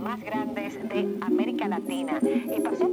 más grandes de América Latina. Y pasó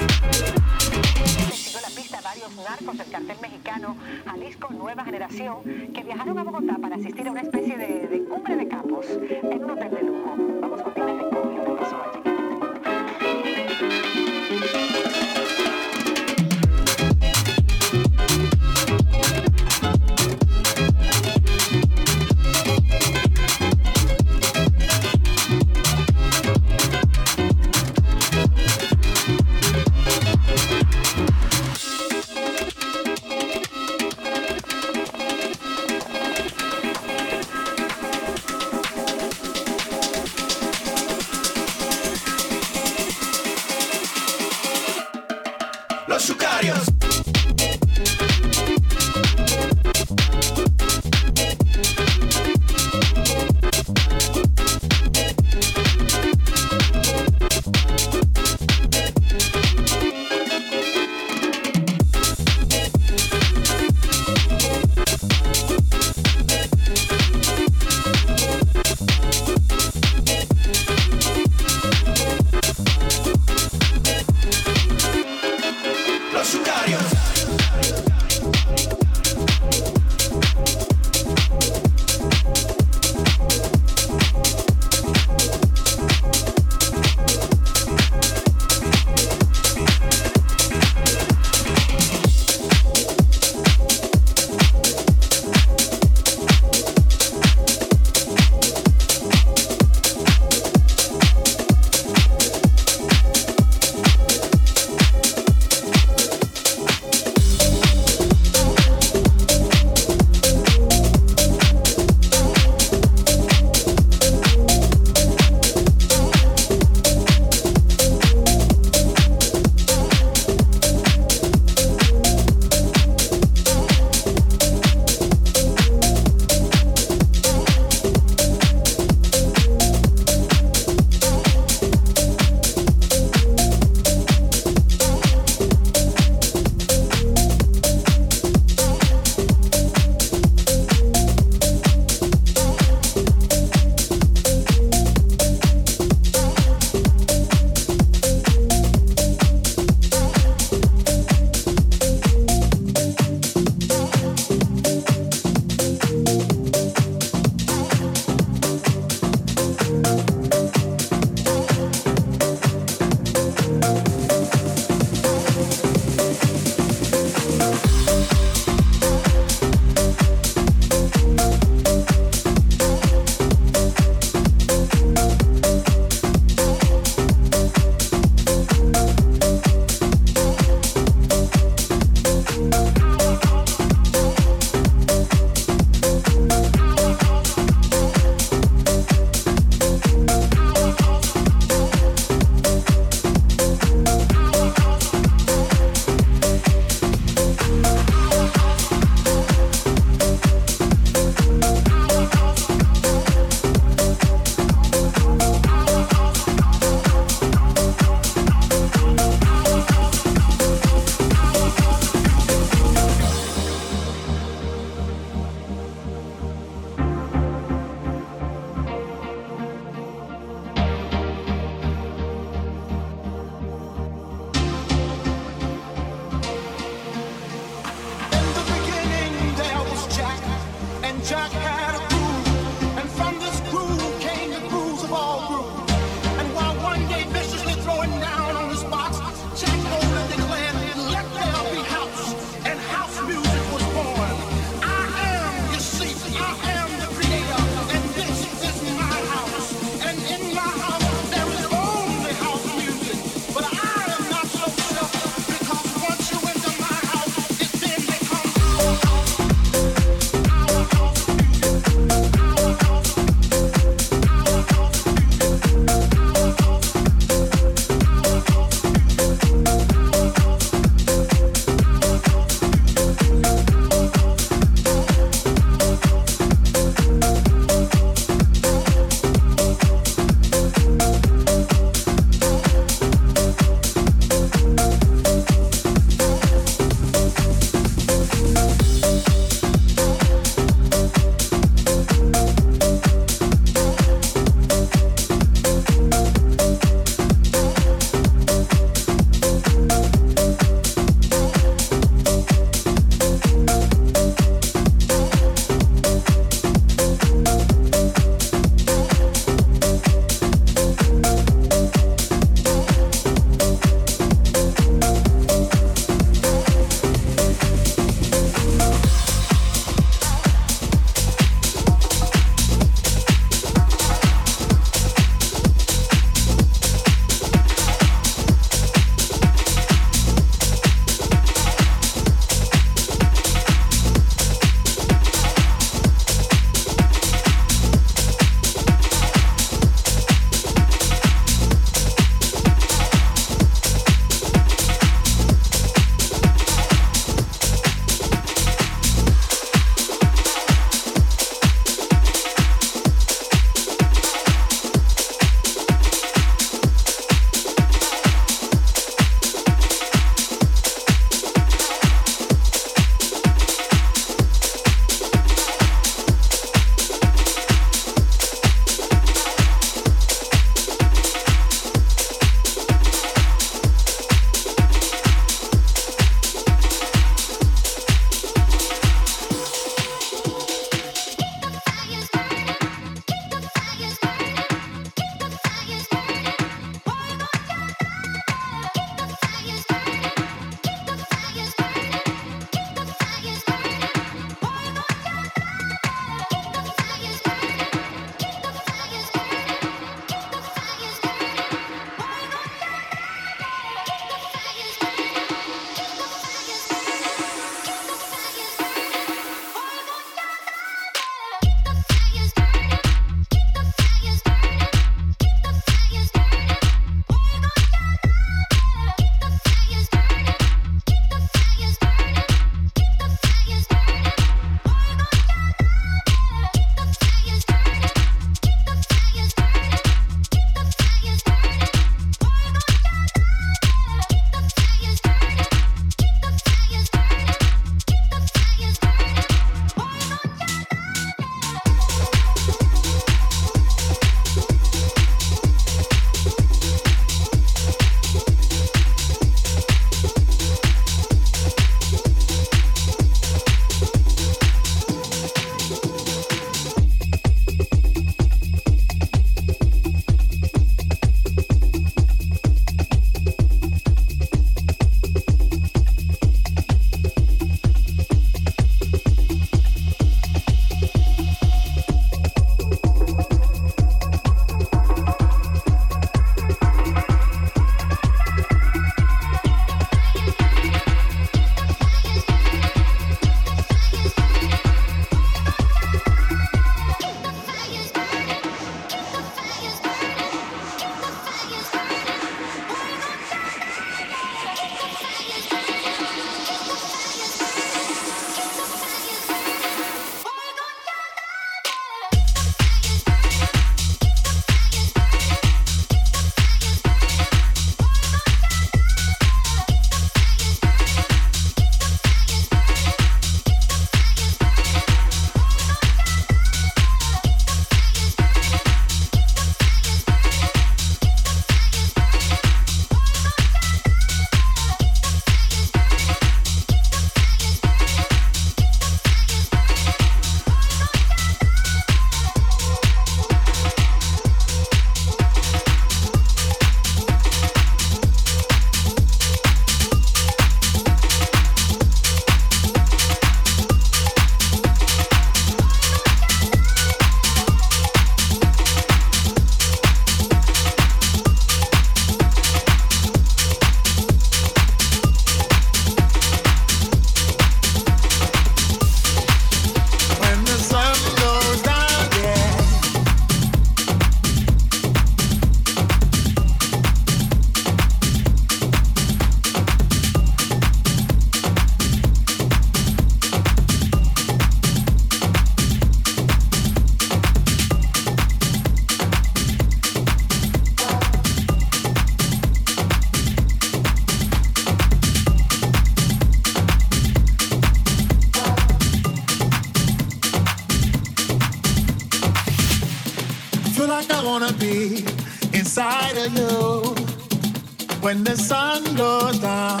when the sun goes down.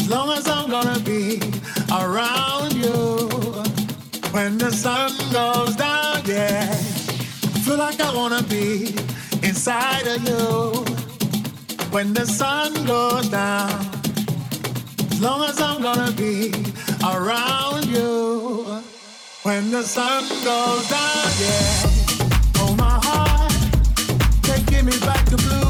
As long as I'm gonna be around you when the sun goes down, yeah. Feel like I wanna be inside of you when the sun goes down. As long as I'm gonna be around you when the sun goes down, yeah. Oh my heart, taking me back to blue.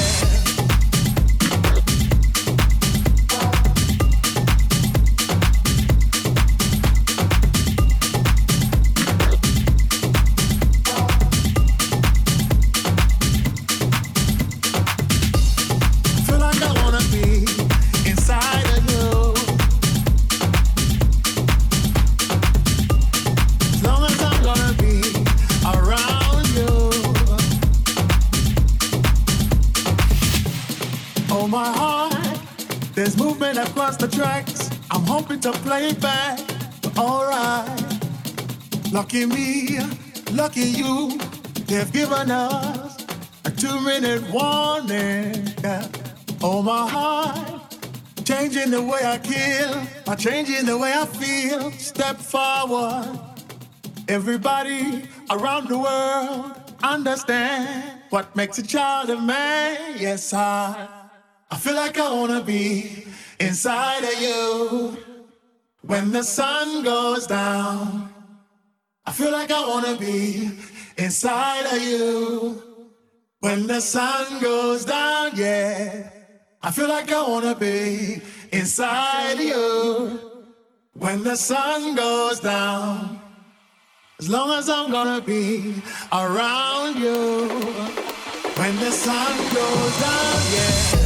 A two-minute warning. Yeah. Oh my heart, changing the way I kill, by changing the way I feel. Step forward. Everybody around the world understand what makes a child a man. Yes, I, I feel like I wanna be inside of you when the sun goes down. I feel like I wanna be inside of you when the sun goes down. Yeah, I feel like I wanna be inside you when the sun goes down. As long as I'm gonna be around you when the sun goes down, yeah.